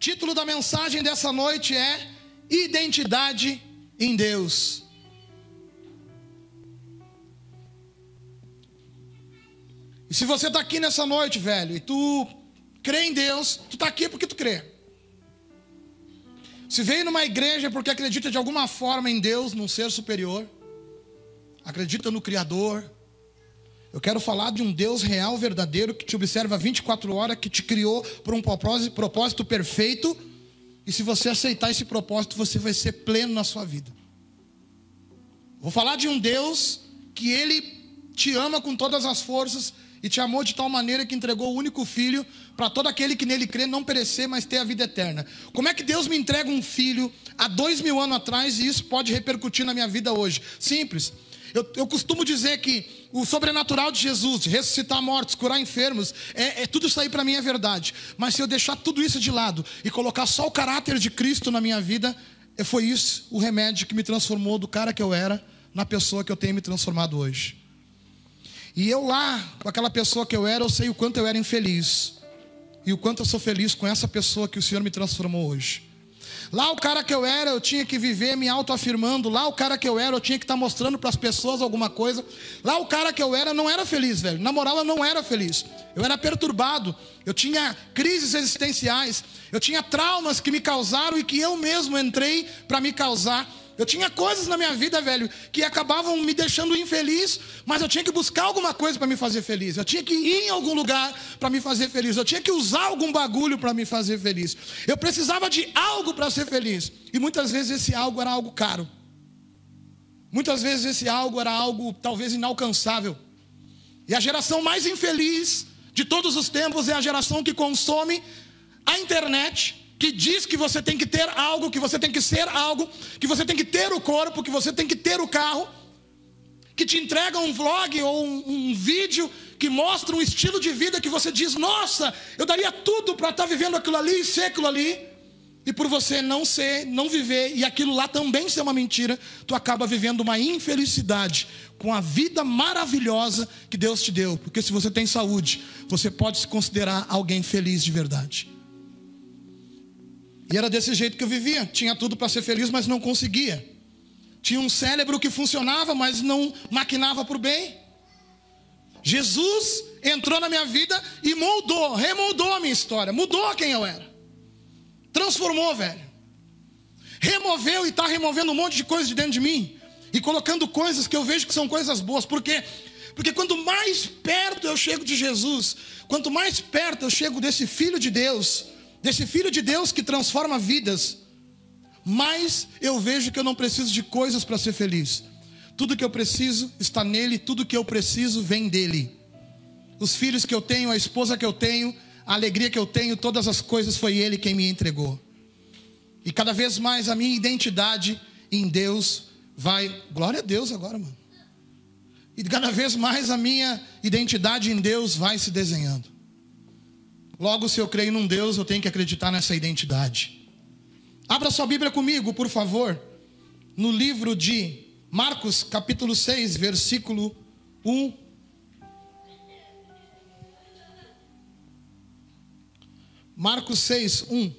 Título da mensagem dessa noite é Identidade em Deus. E se você está aqui nessa noite, velho, e tu crê em Deus, tu está aqui porque tu crê. Se veio numa igreja porque acredita de alguma forma em Deus, num ser superior, acredita no Criador, eu quero falar de um Deus real, verdadeiro, que te observa 24 horas, que te criou por um propósito, perfeito. E se você aceitar esse propósito, você vai ser pleno na sua vida. Vou falar de um Deus que ele te ama com todas as forças e te amou de tal maneira que entregou o único filho para todo aquele que nele crê não perecer, mas ter a vida eterna. Como é que Deus me entrega um filho há dois mil anos atrás e isso pode repercutir na minha vida hoje? Simples. Eu, eu, costumo dizer que o sobrenatural de Jesus, de ressuscitar mortos, curar enfermos, é, é tudo isso aí para mim é verdade. Mas se eu deixar tudo isso de lado e colocar só o caráter de Cristo na minha vida, é, foi isso o remédio que me transformou do cara que eu era na pessoa que eu tenho me transformado hoje. E eu lá, com aquela pessoa que eu era, eu sei o quanto eu era infeliz. E o quanto eu sou feliz com essa pessoa que o Senhor me transformou hoje. Lá o cara que eu era, eu tinha que viver me autoafirmando. Lá o cara que eu era, eu tinha que estar mostrando para as pessoas alguma coisa. Lá o cara que eu era não era feliz, velho. Na moral, eu não era feliz. Eu era perturbado. Eu tinha crises existenciais. Eu tinha traumas que me causaram e que eu mesmo entrei para me causar. Eu tinha coisas na minha vida, velho, que acabavam me deixando infeliz, mas eu tinha que buscar alguma coisa para me fazer feliz. Eu tinha que ir em algum lugar para me fazer feliz. Eu tinha que usar algum bagulho para me fazer feliz. Eu precisava de algo para ser feliz. E muitas vezes esse algo era algo caro. Muitas vezes esse algo era algo talvez inalcançável. E a geração mais infeliz de todos os tempos é a geração que consome a internet, que diz que você tem que ter algo, que você tem que ser algo, que você tem que ter o corpo, que você tem que ter o carro, que te entrega um vlog ou um, um vídeo que mostra um estilo de vida que você diz: Nossa, eu daria tudo para estar tá vivendo aquilo ali e ser aquilo ali. E por você não ser, não viver, e aquilo lá também ser uma mentira, tu acaba vivendo uma infelicidade com a vida maravilhosa que Deus te deu. Porque se você tem saúde, você pode se considerar alguém feliz de verdade. E era desse jeito que eu vivia. Tinha tudo para ser feliz, mas não conseguia. Tinha um cérebro que funcionava, mas não maquinava para o bem. Jesus entrou na minha vida e moldou, remoldou a minha história, mudou quem eu era. Transformou, velho. Removeu e está removendo um monte de coisa de dentro de mim. E colocando coisas que eu vejo que são coisas boas. Por quê? Porque quanto mais perto eu chego de Jesus, quanto mais perto eu chego desse Filho de Deus, desse Filho de Deus que transforma vidas, mais eu vejo que eu não preciso de coisas para ser feliz. Tudo que eu preciso está nele, tudo que eu preciso vem dele. Os filhos que eu tenho, a esposa que eu tenho, a alegria que eu tenho, todas as coisas foi ele quem me entregou. E cada vez mais a minha identidade em Deus vai, glória a Deus agora, mano. E cada vez mais a minha identidade em Deus vai se desenhando. Logo, se eu creio num Deus, eu tenho que acreditar nessa identidade. Abra sua Bíblia comigo, por favor, no livro de Marcos, capítulo 6, versículo 1. Marcos 6, 1.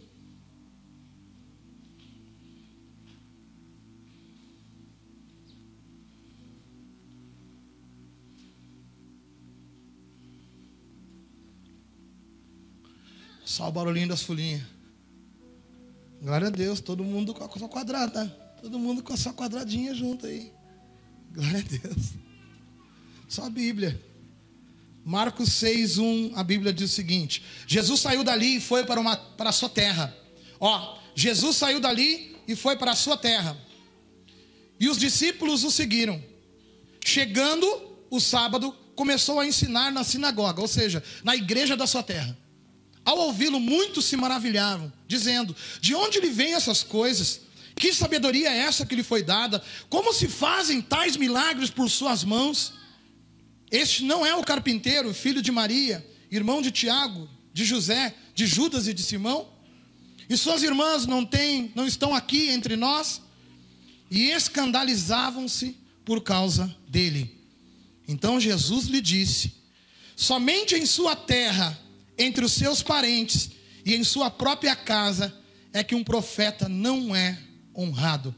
Só o barulhinho das folhinhas. Glória a Deus, todo mundo com a sua quadrada. Todo mundo com a sua quadradinha junto aí. Glória a Deus. Só a Bíblia. Marcos 6, 1, a Bíblia diz o seguinte: Jesus saiu dali e foi para, uma, para a sua terra. Ó, Jesus saiu dali e foi para a sua terra. E os discípulos o seguiram. Chegando o sábado, começou a ensinar na sinagoga, ou seja, na igreja da sua terra. Ao ouvi-lo, muitos se maravilhavam, dizendo: De onde lhe vêm essas coisas? Que sabedoria é essa que lhe foi dada? Como se fazem tais milagres por suas mãos? Este não é o carpinteiro, filho de Maria, irmão de Tiago, de José, de Judas e de Simão? E suas irmãs não têm, não estão aqui entre nós? E escandalizavam-se por causa dele. Então Jesus lhe disse: Somente em sua terra entre os seus parentes e em sua própria casa é que um profeta não é honrado.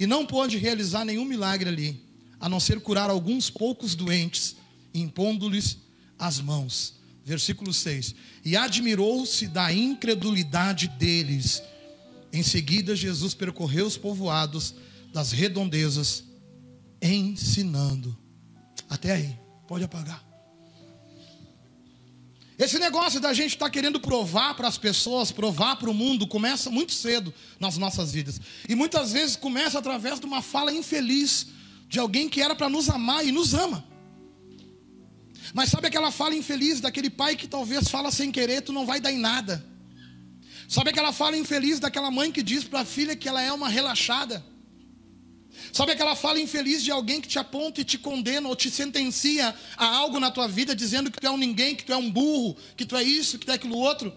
E não pôde realizar nenhum milagre ali, a não ser curar alguns poucos doentes, impondo-lhes as mãos. Versículo 6. E admirou-se da incredulidade deles. Em seguida, Jesus percorreu os povoados das redondezas, ensinando. Até aí, pode apagar. Esse negócio da gente estar tá querendo provar para as pessoas, provar para o mundo, começa muito cedo nas nossas vidas. E muitas vezes começa através de uma fala infeliz de alguém que era para nos amar e nos ama. Mas sabe aquela fala infeliz daquele pai que talvez fala sem querer, tu não vai dar em nada. Sabe aquela fala infeliz daquela mãe que diz para a filha que ela é uma relaxada? Sabe aquela fala infeliz de alguém que te aponta e te condena ou te sentencia a algo na tua vida, dizendo que tu é um ninguém, que tu é um burro, que tu é isso, que tu é aquilo outro?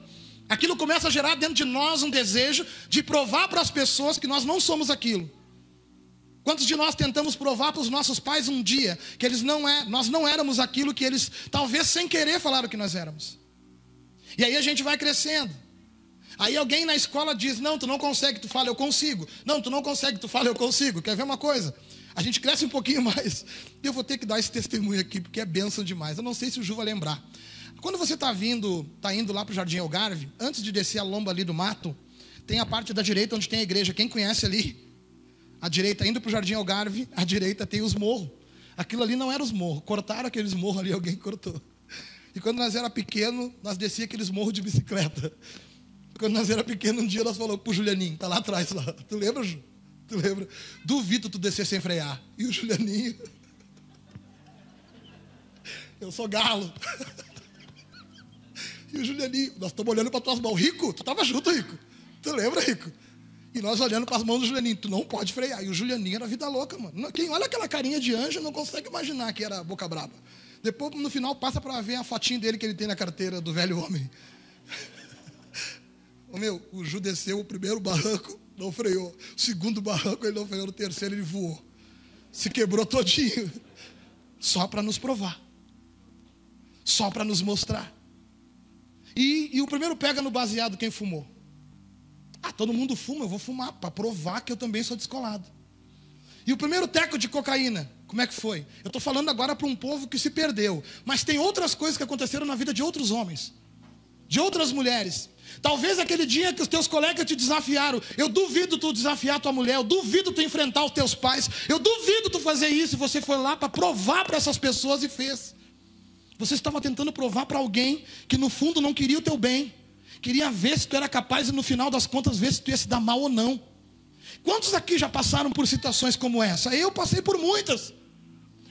Aquilo começa a gerar dentro de nós um desejo de provar para as pessoas que nós não somos aquilo. Quantos de nós tentamos provar para os nossos pais um dia que eles não é, nós não éramos aquilo que eles talvez sem querer falaram que nós éramos? E aí a gente vai crescendo. Aí alguém na escola diz: Não, tu não consegue, tu fala, eu consigo. Não, tu não consegue, tu fala, eu consigo. Quer ver uma coisa? A gente cresce um pouquinho mais. Eu vou ter que dar esse testemunho aqui, porque é benção demais. Eu não sei se o Ju vai lembrar. Quando você está vindo, está indo lá para o Jardim Algarve, antes de descer a lomba ali do mato, tem a parte da direita onde tem a igreja. Quem conhece ali? A direita, indo para o Jardim Algarve, à direita tem os morros. Aquilo ali não era os morros. Cortaram aqueles morros ali, alguém cortou. E quando nós era pequeno, nós descia aqueles morros de bicicleta. Quando nós era pequeno, um dia nós falamos pro Julianinho, tá lá atrás lá. Tu lembra, Ju? Tu lembra? Duvido tu descer sem frear. E o Julianinho. Eu sou galo. E o Julianinho, nós estamos olhando para tuas mãos. Rico, tu estava junto, Rico. Tu lembra, Rico? E nós olhando para as mãos do Julianinho, tu não pode frear. E o Julianinho era vida louca, mano. Quem olha aquela carinha de anjo não consegue imaginar que era boca braba. Depois, no final, passa para ver a fotinha dele que ele tem na carteira do velho homem. O meu, o Ju desceu o primeiro barranco, não freou. O segundo barranco, ele não freou. No terceiro, ele voou. Se quebrou todinho. Só para nos provar. Só para nos mostrar. E, e o primeiro pega no baseado quem fumou. Ah, todo mundo fuma, eu vou fumar, para provar que eu também sou descolado. E o primeiro teco de cocaína, como é que foi? Eu estou falando agora para um povo que se perdeu. Mas tem outras coisas que aconteceram na vida de outros homens, de outras mulheres. Talvez aquele dia que os teus colegas te desafiaram, eu duvido tu desafiar tua mulher, eu duvido tu enfrentar os teus pais, eu duvido tu fazer isso, e você foi lá para provar para essas pessoas e fez. Você estava tentando provar para alguém que no fundo não queria o teu bem, queria ver se tu era capaz e no final das contas ver se tu ia se dar mal ou não. Quantos aqui já passaram por situações como essa? Eu passei por muitas.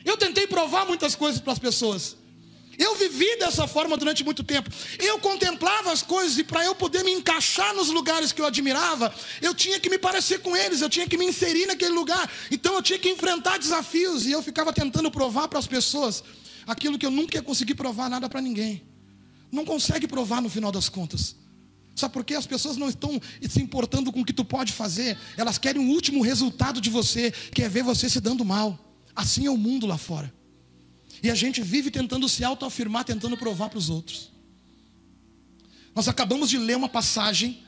Eu tentei provar muitas coisas para as pessoas. Eu vivi dessa forma durante muito tempo. Eu contemplava as coisas e para eu poder me encaixar nos lugares que eu admirava, eu tinha que me parecer com eles, eu tinha que me inserir naquele lugar. Então eu tinha que enfrentar desafios e eu ficava tentando provar para as pessoas aquilo que eu nunca ia conseguir provar nada para ninguém. Não consegue provar no final das contas. Sabe por quê? As pessoas não estão se importando com o que tu pode fazer, elas querem o último resultado de você, que é ver você se dando mal. Assim é o mundo lá fora. E a gente vive tentando se autoafirmar, tentando provar para os outros. Nós acabamos de ler uma passagem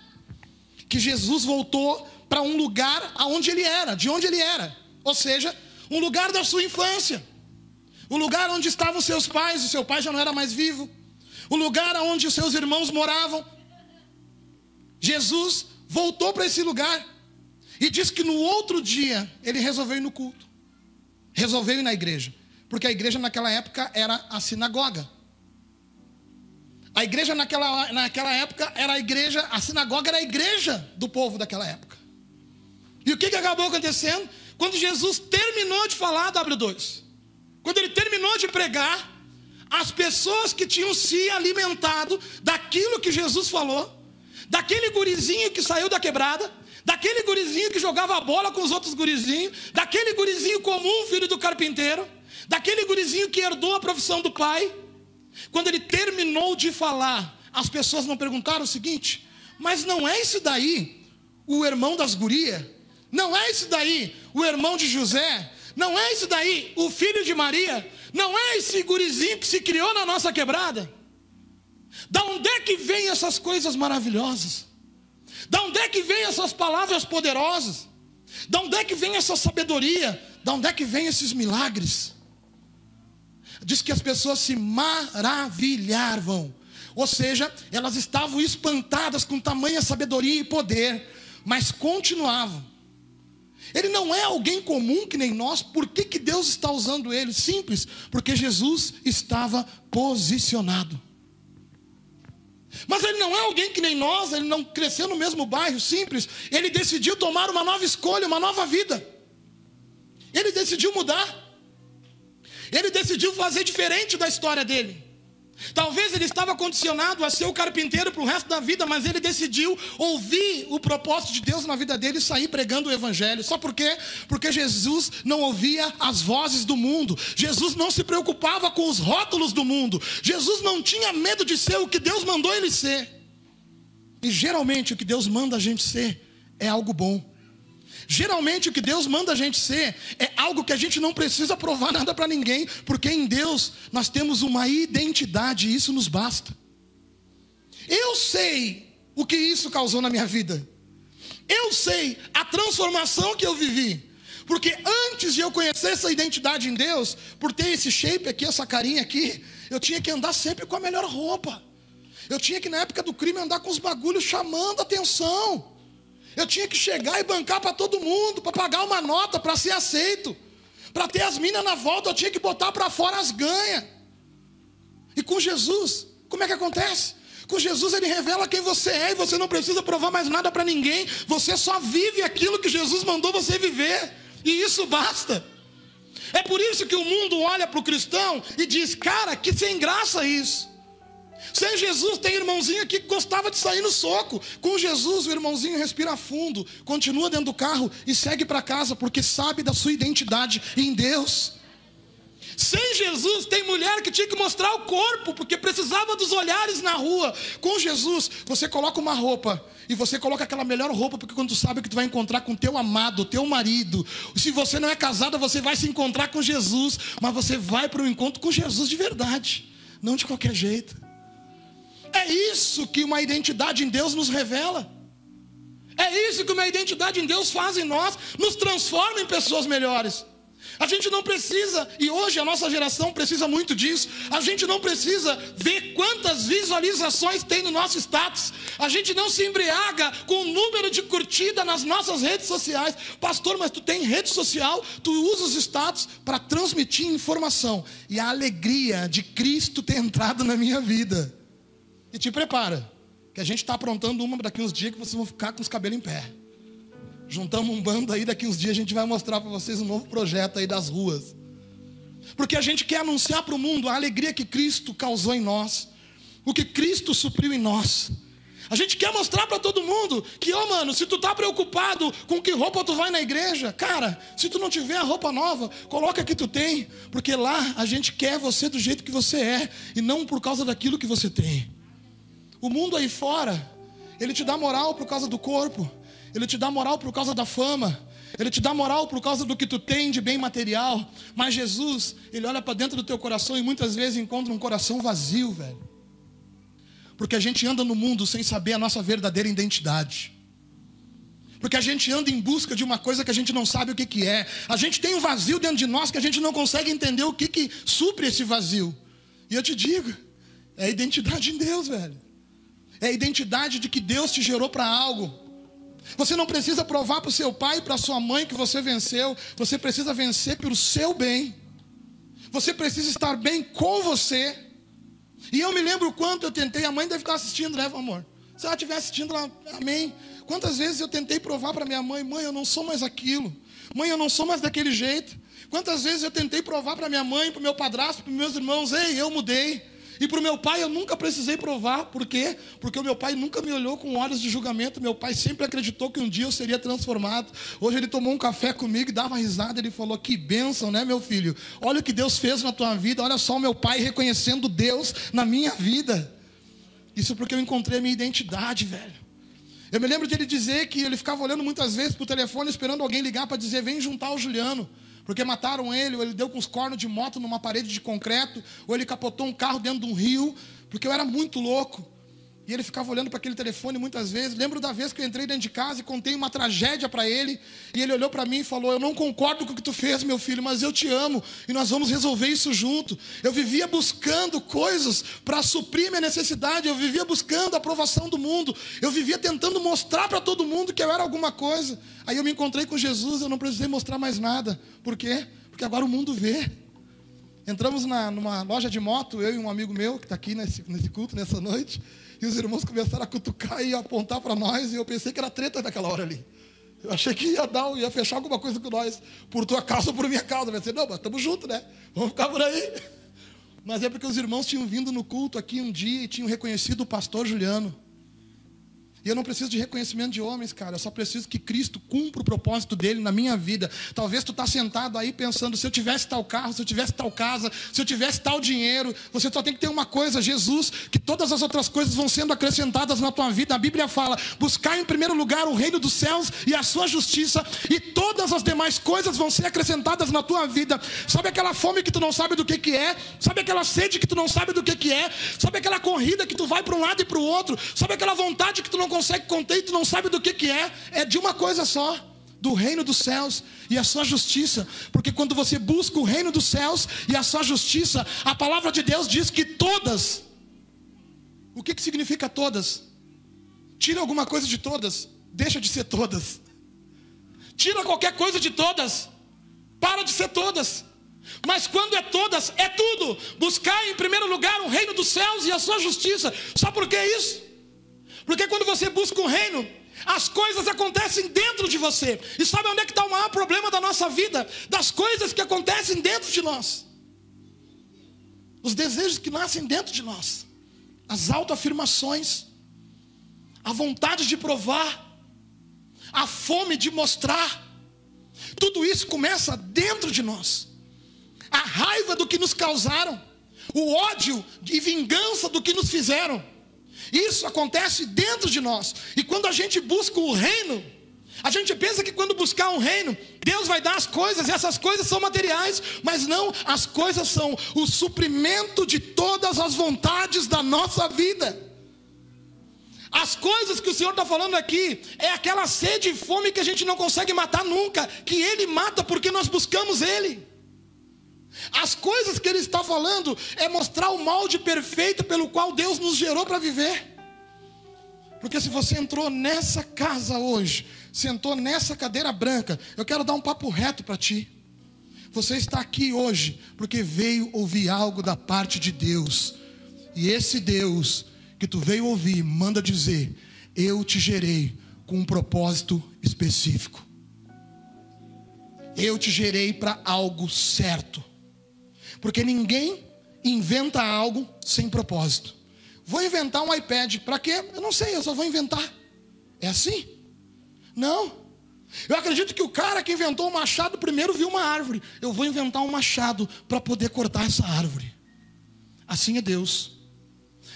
que Jesus voltou para um lugar aonde ele era, de onde ele era. Ou seja, um lugar da sua infância. O lugar onde estavam seus pais, e seu pai já não era mais vivo. O lugar onde os seus irmãos moravam. Jesus voltou para esse lugar e diz que no outro dia ele resolveu ir no culto. Resolveu ir na igreja. Porque a igreja naquela época era a sinagoga. A igreja naquela, naquela época era a igreja, a sinagoga era a igreja do povo daquela época. E o que, que acabou acontecendo? Quando Jesus terminou de falar, W2, quando ele terminou de pregar, as pessoas que tinham se alimentado daquilo que Jesus falou, daquele gurizinho que saiu da quebrada, daquele gurizinho que jogava bola com os outros gurizinhos, daquele gurizinho comum, filho do carpinteiro, daquele gurizinho que herdou a profissão do pai. Quando ele terminou de falar, as pessoas não perguntaram o seguinte: mas não é esse daí o irmão das gurias? Não é esse daí o irmão de José? Não é esse daí o filho de Maria? Não é esse gurizinho que se criou na nossa quebrada? Da onde é que vem essas coisas maravilhosas? Da onde é que vem essas palavras poderosas? Da onde é que vem essa sabedoria? Da onde é que vem esses milagres? Diz que as pessoas se maravilhavam. Ou seja, elas estavam espantadas com tamanha sabedoria e poder, mas continuavam. Ele não é alguém comum que nem nós, por que, que Deus está usando ele? Simples, porque Jesus estava posicionado. Mas ele não é alguém que nem nós, ele não cresceu no mesmo bairro, simples. Ele decidiu tomar uma nova escolha, uma nova vida. Ele decidiu mudar. Ele decidiu fazer diferente da história dele. Talvez ele estava condicionado a ser o carpinteiro para o resto da vida, mas ele decidiu ouvir o propósito de Deus na vida dele e sair pregando o evangelho. Só por quê? Porque Jesus não ouvia as vozes do mundo. Jesus não se preocupava com os rótulos do mundo. Jesus não tinha medo de ser o que Deus mandou ele ser. E geralmente o que Deus manda a gente ser é algo bom. Geralmente o que Deus manda a gente ser é algo que a gente não precisa provar nada para ninguém, porque em Deus nós temos uma identidade e isso nos basta. Eu sei o que isso causou na minha vida. Eu sei a transformação que eu vivi. Porque antes de eu conhecer essa identidade em Deus, por ter esse shape aqui, essa carinha aqui, eu tinha que andar sempre com a melhor roupa. Eu tinha que, na época do crime, andar com os bagulhos chamando atenção. Eu tinha que chegar e bancar para todo mundo, para pagar uma nota, para ser aceito. Para ter as minas na volta, eu tinha que botar para fora as ganhas. E com Jesus, como é que acontece? Com Jesus ele revela quem você é e você não precisa provar mais nada para ninguém. Você só vive aquilo que Jesus mandou você viver. E isso basta. É por isso que o mundo olha para o cristão e diz: Cara, que sem graça isso. Sem Jesus, tem irmãozinho aqui que gostava de sair no soco. Com Jesus, o irmãozinho respira fundo, continua dentro do carro e segue para casa, porque sabe da sua identidade em Deus. Sem Jesus, tem mulher que tinha que mostrar o corpo, porque precisava dos olhares na rua. Com Jesus, você coloca uma roupa, e você coloca aquela melhor roupa, porque quando tu sabe que tu vai encontrar com teu amado, teu marido. Se você não é casada, você vai se encontrar com Jesus, mas você vai para o encontro com Jesus de verdade, não de qualquer jeito. É isso que uma identidade em Deus nos revela. É isso que uma identidade em Deus faz em nós, nos transforma em pessoas melhores. A gente não precisa, e hoje a nossa geração precisa muito disso. A gente não precisa ver quantas visualizações tem no nosso status. A gente não se embriaga com o número de curtida nas nossas redes sociais. Pastor, mas tu tem rede social, tu usa os status para transmitir informação. E a alegria de Cristo ter entrado na minha vida. E te prepara, que a gente está aprontando uma daqui uns dias que vocês vão ficar com os cabelos em pé. Juntamos um bando aí, daqui uns dias a gente vai mostrar para vocês um novo projeto aí das ruas. Porque a gente quer anunciar para o mundo a alegria que Cristo causou em nós, o que Cristo supriu em nós. A gente quer mostrar para todo mundo que, ô oh, mano, se tu tá preocupado com que roupa tu vai na igreja, cara, se tu não tiver a roupa nova, coloca que tu tem, porque lá a gente quer você do jeito que você é e não por causa daquilo que você tem. O mundo aí fora, ele te dá moral por causa do corpo, ele te dá moral por causa da fama, ele te dá moral por causa do que tu tem de bem material. Mas Jesus, ele olha para dentro do teu coração e muitas vezes encontra um coração vazio, velho. Porque a gente anda no mundo sem saber a nossa verdadeira identidade. Porque a gente anda em busca de uma coisa que a gente não sabe o que, que é. A gente tem um vazio dentro de nós que a gente não consegue entender o que, que supre esse vazio. E eu te digo, é a identidade em Deus, velho é a identidade de que Deus te gerou para algo. Você não precisa provar para o seu pai e para sua mãe que você venceu, você precisa vencer pelo seu bem. Você precisa estar bem com você. E eu me lembro o quanto eu tentei, a mãe deve estar assistindo, né, amor? Se ela estiver assistindo, ela, amém. Quantas vezes eu tentei provar para minha mãe, mãe, eu não sou mais aquilo. Mãe, eu não sou mais daquele jeito. Quantas vezes eu tentei provar para minha mãe, para meu padrasto, para meus irmãos, ei, eu mudei. E para o meu pai eu nunca precisei provar. Por quê? Porque o meu pai nunca me olhou com olhos de julgamento. Meu pai sempre acreditou que um dia eu seria transformado. Hoje ele tomou um café comigo e dava risada. Ele falou: Que bênção, né, meu filho? Olha o que Deus fez na tua vida. Olha só o meu pai reconhecendo Deus na minha vida. Isso porque eu encontrei a minha identidade, velho. Eu me lembro de ele dizer que ele ficava olhando muitas vezes para o telefone, esperando alguém ligar para dizer: Vem juntar o Juliano porque mataram ele, ou ele deu com os cornos de moto numa parede de concreto, ou ele capotou um carro dentro de um rio, porque eu era muito louco. Ele ficava olhando para aquele telefone muitas vezes. Lembro da vez que eu entrei dentro de casa e contei uma tragédia para ele. E ele olhou para mim e falou: Eu não concordo com o que tu fez, meu filho, mas eu te amo. E nós vamos resolver isso junto. Eu vivia buscando coisas para suprir minha necessidade. Eu vivia buscando a aprovação do mundo. Eu vivia tentando mostrar para todo mundo que eu era alguma coisa. Aí eu me encontrei com Jesus. Eu não precisei mostrar mais nada. Por quê? Porque agora o mundo vê. Entramos na, numa loja de moto, eu e um amigo meu, que está aqui nesse, nesse culto, nessa noite. E os irmãos começaram a cutucar e apontar para nós, e eu pensei que era treta naquela hora ali. Eu achei que ia dar, ia fechar alguma coisa com nós, por tua causa ou por minha causa. Eu pensei, não, mas estamos juntos, né? Vamos ficar por aí. Mas é porque os irmãos tinham vindo no culto aqui um dia e tinham reconhecido o pastor Juliano. E eu não preciso de reconhecimento de homens, cara. Eu só preciso que Cristo cumpra o propósito dele na minha vida. Talvez tu está sentado aí pensando: se eu tivesse tal carro, se eu tivesse tal casa, se eu tivesse tal dinheiro. Você só tem que ter uma coisa: Jesus, que todas as outras coisas vão sendo acrescentadas na tua vida. A Bíblia fala: buscar em primeiro lugar o reino dos céus e a sua justiça, e todas as demais coisas vão ser acrescentadas na tua vida. Sabe aquela fome que tu não sabe do que, que é? Sabe aquela sede que tu não sabe do que, que é? Sabe aquela corrida que tu vai para um lado e para o outro? Sabe aquela vontade que tu não consegue conter e tu não sabe do que, que é, é de uma coisa só do reino dos céus e a sua justiça, porque quando você busca o reino dos céus e a sua justiça, a palavra de Deus diz que todas, o que, que significa todas? Tira alguma coisa de todas, deixa de ser todas, tira qualquer coisa de todas, para de ser todas. Mas quando é todas, é tudo. Buscar em primeiro lugar o reino dos céus e a sua justiça. Sabe por que isso? Porque quando você busca o reino, as coisas acontecem dentro de você. E sabe onde é que está o maior problema da nossa vida? Das coisas que acontecem dentro de nós. Os desejos que nascem dentro de nós. As autoafirmações. A vontade de provar. A fome de mostrar. Tudo isso começa dentro de nós. A raiva do que nos causaram. O ódio e vingança do que nos fizeram isso acontece dentro de nós. E quando a gente busca o reino, a gente pensa que quando buscar um reino, Deus vai dar as coisas, e essas coisas são materiais, mas não, as coisas são o suprimento de todas as vontades da nossa vida. As coisas que o Senhor está falando aqui é aquela sede e fome que a gente não consegue matar nunca, que Ele mata porque nós buscamos Ele. As coisas que ele está falando é mostrar o molde perfeito pelo qual Deus nos gerou para viver. Porque se você entrou nessa casa hoje, sentou nessa cadeira branca, eu quero dar um papo reto para ti. Você está aqui hoje porque veio ouvir algo da parte de Deus. E esse Deus que tu veio ouvir manda dizer: Eu te gerei com um propósito específico. Eu te gerei para algo certo. Porque ninguém inventa algo sem propósito. Vou inventar um iPad, para quê? Eu não sei, eu só vou inventar. É assim? Não. Eu acredito que o cara que inventou o machado primeiro viu uma árvore. Eu vou inventar um machado para poder cortar essa árvore. Assim é Deus.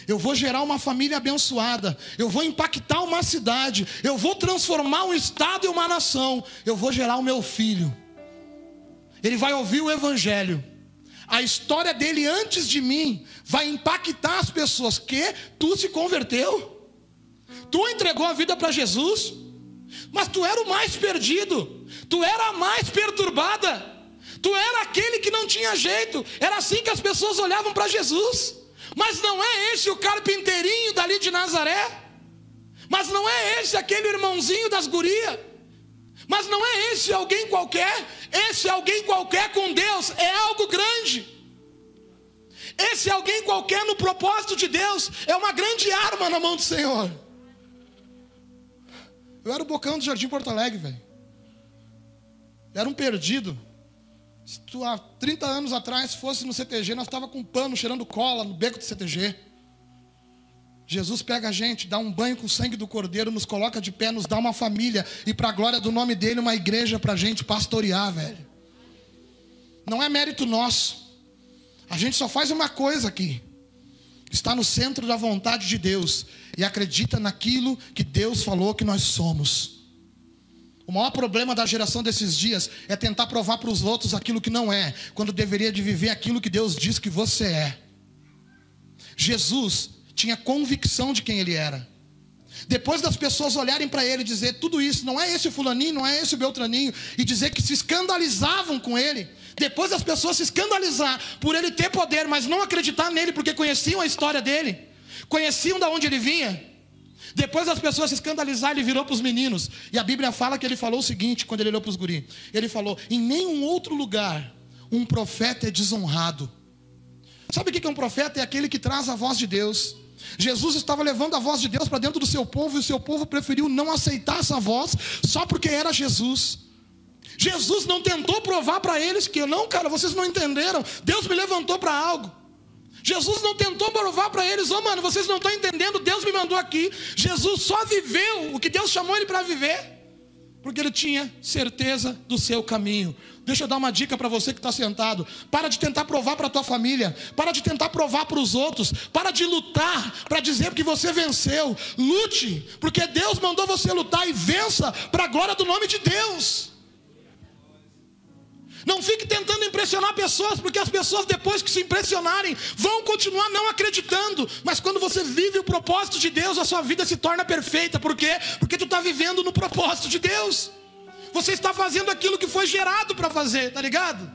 Eu vou gerar uma família abençoada. Eu vou impactar uma cidade. Eu vou transformar um estado e uma nação. Eu vou gerar o meu filho. Ele vai ouvir o evangelho a história dele antes de mim vai impactar as pessoas que tu se converteu. Tu entregou a vida para Jesus, mas tu era o mais perdido, tu era a mais perturbada. Tu era aquele que não tinha jeito. Era assim que as pessoas olhavam para Jesus. Mas não é esse o carpinteirinho dali de Nazaré. Mas não é esse aquele irmãozinho das gurias. Mas não é esse alguém qualquer, esse alguém qualquer com Deus é algo grande. Esse alguém qualquer no propósito de Deus é uma grande arma na mão do Senhor. Eu era o bocão do Jardim Porto Alegre, velho. Era um perdido. Se tu há 30 anos atrás fosse no CTG, nós estava com pano cheirando cola no beco do CTG. Jesus pega a gente, dá um banho com o sangue do cordeiro, nos coloca de pé, nos dá uma família e para a glória do nome dele uma igreja para a gente pastorear, velho. Não é mérito nosso. A gente só faz uma coisa aqui: está no centro da vontade de Deus e acredita naquilo que Deus falou que nós somos. O maior problema da geração desses dias é tentar provar para os outros aquilo que não é, quando deveria de viver aquilo que Deus diz que você é. Jesus tinha convicção de quem ele era. Depois das pessoas olharem para ele e dizer tudo isso, não é esse fulaninho, não é esse o Beltraninho, e dizer que se escandalizavam com ele. Depois das pessoas se escandalizar por ele ter poder, mas não acreditar nele porque conheciam a história dele, conheciam de onde ele vinha. Depois das pessoas se escandalizar, ele virou para os meninos. E a Bíblia fala que ele falou o seguinte quando ele olhou para os guris. Ele falou: em nenhum outro lugar um profeta é desonrado. Sabe o que é um profeta? É aquele que traz a voz de Deus. Jesus estava levando a voz de Deus para dentro do seu povo e o seu povo preferiu não aceitar essa voz só porque era Jesus. Jesus não tentou provar para eles que não, cara, vocês não entenderam. Deus me levantou para algo. Jesus não tentou provar para eles, ô oh, mano, vocês não estão entendendo, Deus me mandou aqui. Jesus só viveu o que Deus chamou ele para viver porque ele tinha certeza do seu caminho. Deixa eu dar uma dica para você que está sentado. Para de tentar provar para a tua família. Para de tentar provar para os outros. Para de lutar para dizer que você venceu. Lute, porque Deus mandou você lutar e vença para a glória do nome de Deus. Não fique tentando impressionar pessoas, porque as pessoas, depois que se impressionarem, vão continuar não acreditando. Mas quando você vive o propósito de Deus, a sua vida se torna perfeita. Por quê? Porque tu está vivendo no propósito de Deus. Você está fazendo aquilo que foi gerado para fazer, tá ligado?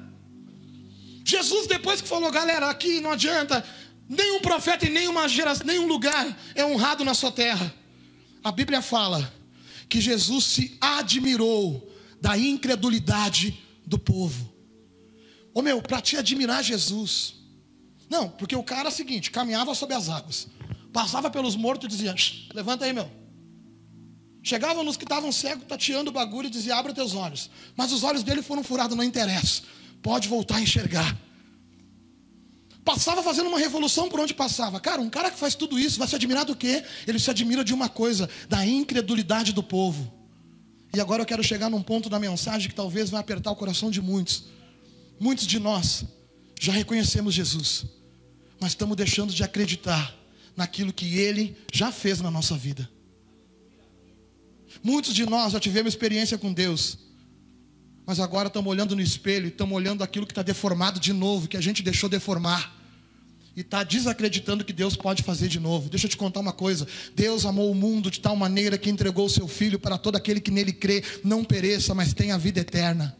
Jesus, depois que falou, galera, aqui não adianta, nenhum profeta em nenhuma geração, nenhum lugar é honrado na sua terra. A Bíblia fala que Jesus se admirou da incredulidade do povo. Ô meu, para te admirar Jesus. Não, porque o cara é o seguinte, caminhava sobre as águas, passava pelos mortos e dizia: levanta aí, meu. Chegava nos que estavam cegos, tateando o bagulho e dizia: abre teus olhos. Mas os olhos dele foram furados, não interessa. Pode voltar a enxergar. Passava fazendo uma revolução por onde passava. Cara, um cara que faz tudo isso vai se admirar do quê? Ele se admira de uma coisa, da incredulidade do povo. E agora eu quero chegar num ponto da mensagem que talvez vai apertar o coração de muitos. Muitos de nós já reconhecemos Jesus, mas estamos deixando de acreditar naquilo que Ele já fez na nossa vida. Muitos de nós já tivemos experiência com Deus, mas agora estamos olhando no espelho e estamos olhando aquilo que está deformado de novo, que a gente deixou deformar e está desacreditando que Deus pode fazer de novo. Deixa eu te contar uma coisa: Deus amou o mundo de tal maneira que entregou o seu filho para todo aquele que nele crê, não pereça, mas tenha vida eterna.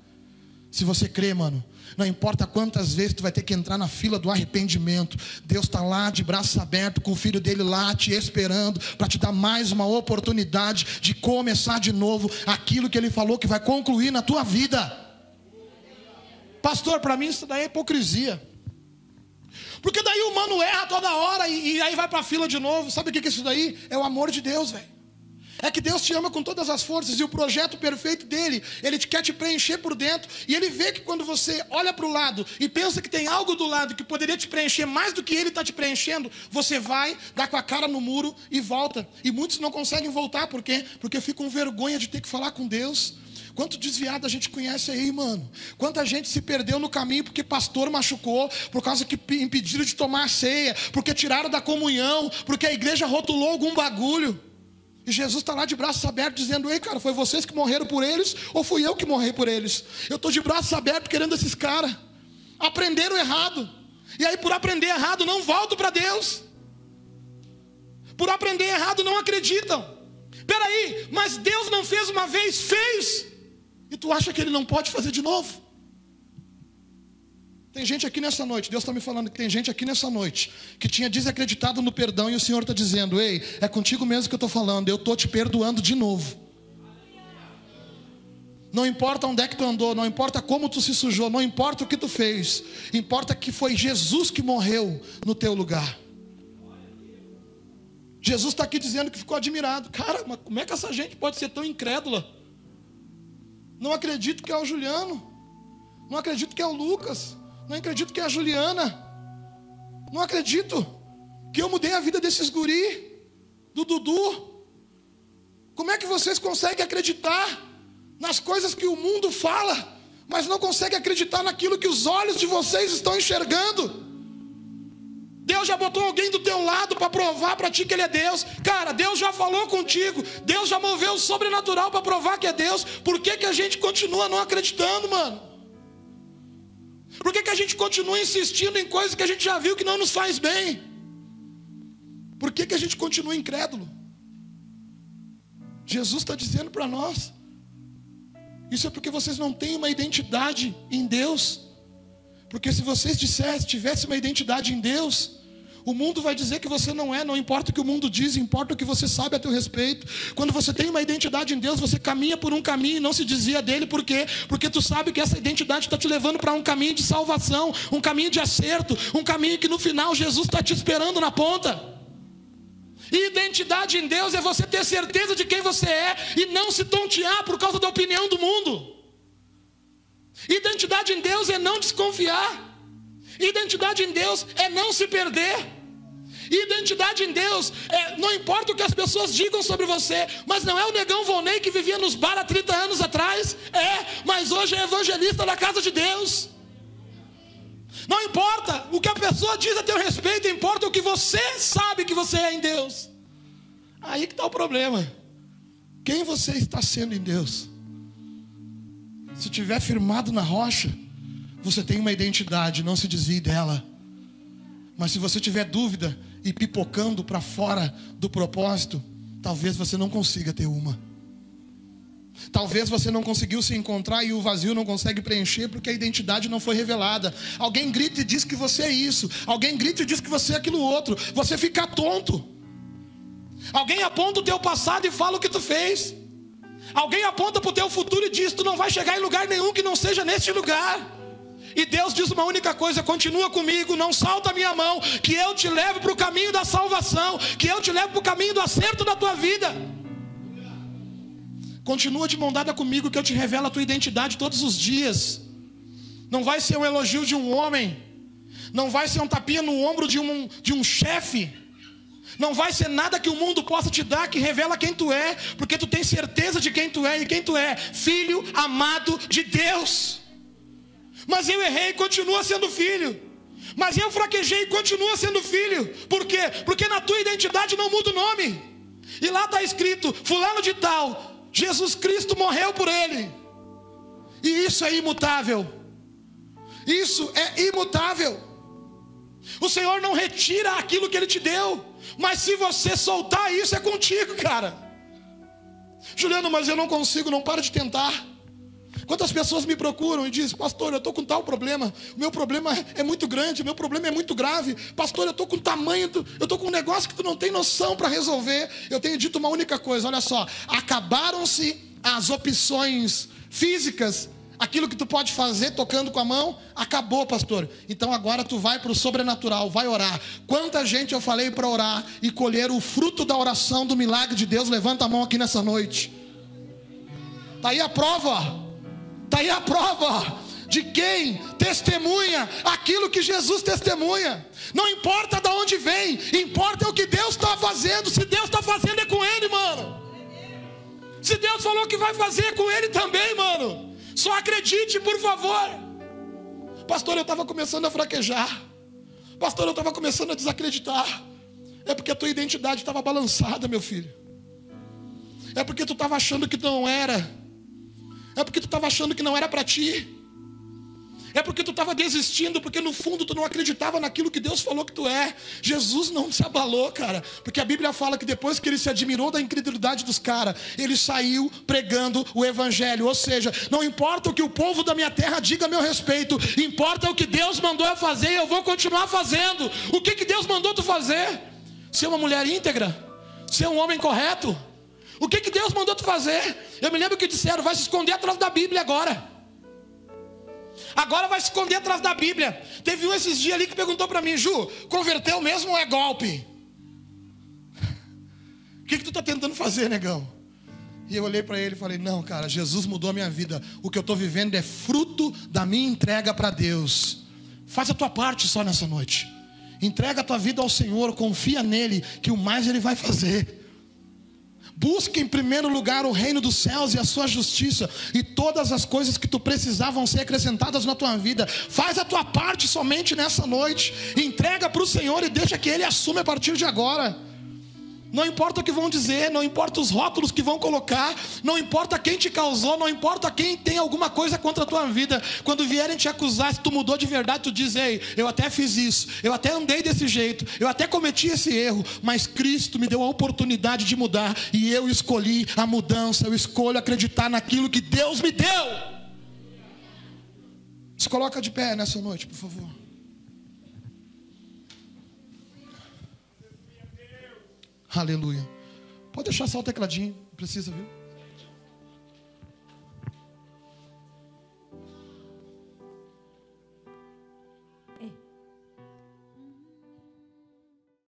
Se você crê, mano, não importa quantas vezes tu vai ter que entrar na fila do arrependimento, Deus está lá de braços abertos, com o filho dele lá te esperando, para te dar mais uma oportunidade de começar de novo aquilo que ele falou que vai concluir na tua vida. Pastor, para mim isso daí é hipocrisia. Porque daí o humano erra toda hora e, e aí vai para a fila de novo. Sabe o que é isso daí? É o amor de Deus, velho. É que Deus te ama com todas as forças e o projeto perfeito dele, ele quer te preencher por dentro. E ele vê que quando você olha para o lado e pensa que tem algo do lado que poderia te preencher mais do que ele está te preenchendo, você vai, dá com a cara no muro e volta. E muitos não conseguem voltar, por quê? Porque ficam vergonha de ter que falar com Deus. Quanto desviado a gente conhece aí, mano? Quanta gente se perdeu no caminho porque pastor machucou, por causa que impediram de tomar a ceia, porque tiraram da comunhão, porque a igreja rotulou algum bagulho. E Jesus está lá de braços abertos dizendo: Ei, cara, foi vocês que morreram por eles ou fui eu que morri por eles? Eu estou de braços abertos querendo esses caras. Aprenderam errado. E aí, por aprender errado, não voltam para Deus. Por aprender errado, não acreditam. Peraí, mas Deus não fez uma vez? Fez. Tu acha que ele não pode fazer de novo? Tem gente aqui nessa noite, Deus está me falando que tem gente aqui nessa noite que tinha desacreditado no perdão e o Senhor está dizendo: Ei, é contigo mesmo que eu estou falando, eu estou te perdoando de novo. Não importa onde é que tu andou, não importa como tu se sujou, não importa o que tu fez, importa que foi Jesus que morreu no teu lugar. Jesus está aqui dizendo que ficou admirado. Cara, mas como é que essa gente pode ser tão incrédula? Não acredito que é o Juliano. Não acredito que é o Lucas. Não acredito que é a Juliana. Não acredito que eu mudei a vida desses guri, do Dudu. Como é que vocês conseguem acreditar nas coisas que o mundo fala, mas não conseguem acreditar naquilo que os olhos de vocês estão enxergando? Deus já botou alguém do teu lado para provar para ti que Ele é Deus. Cara, Deus já falou contigo. Deus já moveu o sobrenatural para provar que é Deus. Por que, que a gente continua não acreditando, mano? Por que, que a gente continua insistindo em coisas que a gente já viu que não nos faz bem? Por que, que a gente continua incrédulo? Jesus está dizendo para nós: isso é porque vocês não têm uma identidade em Deus. Porque se vocês dissessem, tivessem uma identidade em Deus, o mundo vai dizer que você não é, não importa o que o mundo diz, importa o que você sabe a teu respeito. Quando você tem uma identidade em Deus, você caminha por um caminho e não se dizia dele, por quê? Porque tu sabe que essa identidade está te levando para um caminho de salvação, um caminho de acerto, um caminho que no final Jesus está te esperando na ponta. Identidade em Deus é você ter certeza de quem você é e não se tontear por causa da opinião do mundo. Identidade em Deus é não desconfiar. Identidade em Deus é não se perder. Identidade em Deus, é, não importa o que as pessoas digam sobre você, mas não é o negão Volney que vivia nos bar há 30 anos atrás, é, mas hoje é evangelista da casa de Deus. Não importa o que a pessoa diz a teu respeito, importa o que você sabe que você é em Deus. Aí que está o problema. Quem você está sendo em Deus? Se tiver firmado na rocha, você tem uma identidade, não se desvie dela. Mas se você tiver dúvida e pipocando para fora do propósito, talvez você não consiga ter uma. Talvez você não conseguiu se encontrar e o vazio não consegue preencher porque a identidade não foi revelada. Alguém grita e diz que você é isso. Alguém grita e diz que você é aquilo outro. Você fica tonto. Alguém aponta o teu passado e fala o que tu fez. Alguém aponta para o teu futuro e diz: Tu não vai chegar em lugar nenhum que não seja neste lugar. E Deus diz uma única coisa: continua comigo, não salta a minha mão, que eu te levo para o caminho da salvação, que eu te levo para o caminho do acerto da tua vida. Continua de mão dada comigo, que eu te revelo a tua identidade todos os dias. Não vai ser um elogio de um homem, não vai ser um tapinha no ombro de um, de um chefe, não vai ser nada que o mundo possa te dar que revela quem tu é, porque tu tens certeza de quem tu é e quem tu é, filho amado de Deus. Mas eu errei e continua sendo filho. Mas eu fraquejei e continua sendo filho. Por quê? Porque na tua identidade não muda o nome. E lá está escrito: Fulano de Tal, Jesus Cristo morreu por ele. E isso é imutável. Isso é imutável. O Senhor não retira aquilo que Ele te deu. Mas se você soltar isso, é contigo, cara. Juliano, mas eu não consigo, não para de tentar. Quantas pessoas me procuram e dizem, pastor, eu estou com tal problema, o meu problema é muito grande, o meu problema é muito grave, pastor, eu estou com tamanho, eu estou com um negócio que tu não tem noção para resolver. Eu tenho dito uma única coisa: olha só, acabaram-se as opções físicas aquilo que tu pode fazer tocando com a mão, acabou, pastor. Então agora tu vai para o sobrenatural, vai orar. Quanta gente eu falei para orar e colher o fruto da oração do milagre de Deus? Levanta a mão aqui nessa noite. Tá aí a prova. Tá aí a prova de quem testemunha aquilo que Jesus testemunha. Não importa de onde vem, importa o que Deus está fazendo. Se Deus está fazendo é com Ele, mano. Se Deus falou que vai fazer é com Ele também, mano. Só acredite, por favor. Pastor, eu estava começando a fraquejar. Pastor, eu estava começando a desacreditar. É porque a tua identidade estava balançada, meu filho. É porque tu estava achando que não era. É porque tu estava achando que não era para ti. É porque tu estava desistindo, porque no fundo tu não acreditava naquilo que Deus falou que tu é. Jesus não se abalou, cara. Porque a Bíblia fala que depois que ele se admirou da incredulidade dos caras, ele saiu pregando o Evangelho. Ou seja, não importa o que o povo da minha terra diga a meu respeito, importa o que Deus mandou eu fazer e eu vou continuar fazendo. O que, que Deus mandou tu fazer? Ser uma mulher íntegra? Ser um homem correto? O que, que Deus mandou tu fazer? Eu me lembro que disseram: vai se esconder atrás da Bíblia agora. Agora vai se esconder atrás da Bíblia. Teve um esses dias ali que perguntou para mim, Ju, converteu mesmo ou é golpe? O que, que tu está tentando fazer, negão? E eu olhei para ele e falei: Não, cara, Jesus mudou a minha vida. O que eu estou vivendo é fruto da minha entrega para Deus. Faz a tua parte só nessa noite. Entrega a tua vida ao Senhor, confia nele, que o mais ele vai fazer. Busca em primeiro lugar o reino dos céus e a sua justiça, e todas as coisas que tu precisar vão ser acrescentadas na tua vida. Faz a tua parte somente nessa noite. Entrega para o Senhor e deixa que Ele assume a partir de agora. Não importa o que vão dizer, não importa os rótulos que vão colocar, não importa quem te causou, não importa quem tem alguma coisa contra a tua vida. Quando vierem te acusar, se tu mudou de verdade, tu diz: Ei, eu até fiz isso, eu até andei desse jeito, eu até cometi esse erro, mas Cristo me deu a oportunidade de mudar e eu escolhi a mudança, eu escolho acreditar naquilo que Deus me deu. Se coloca de pé nessa noite, por favor. Aleluia. Pode deixar só o tecladinho, precisa, viu?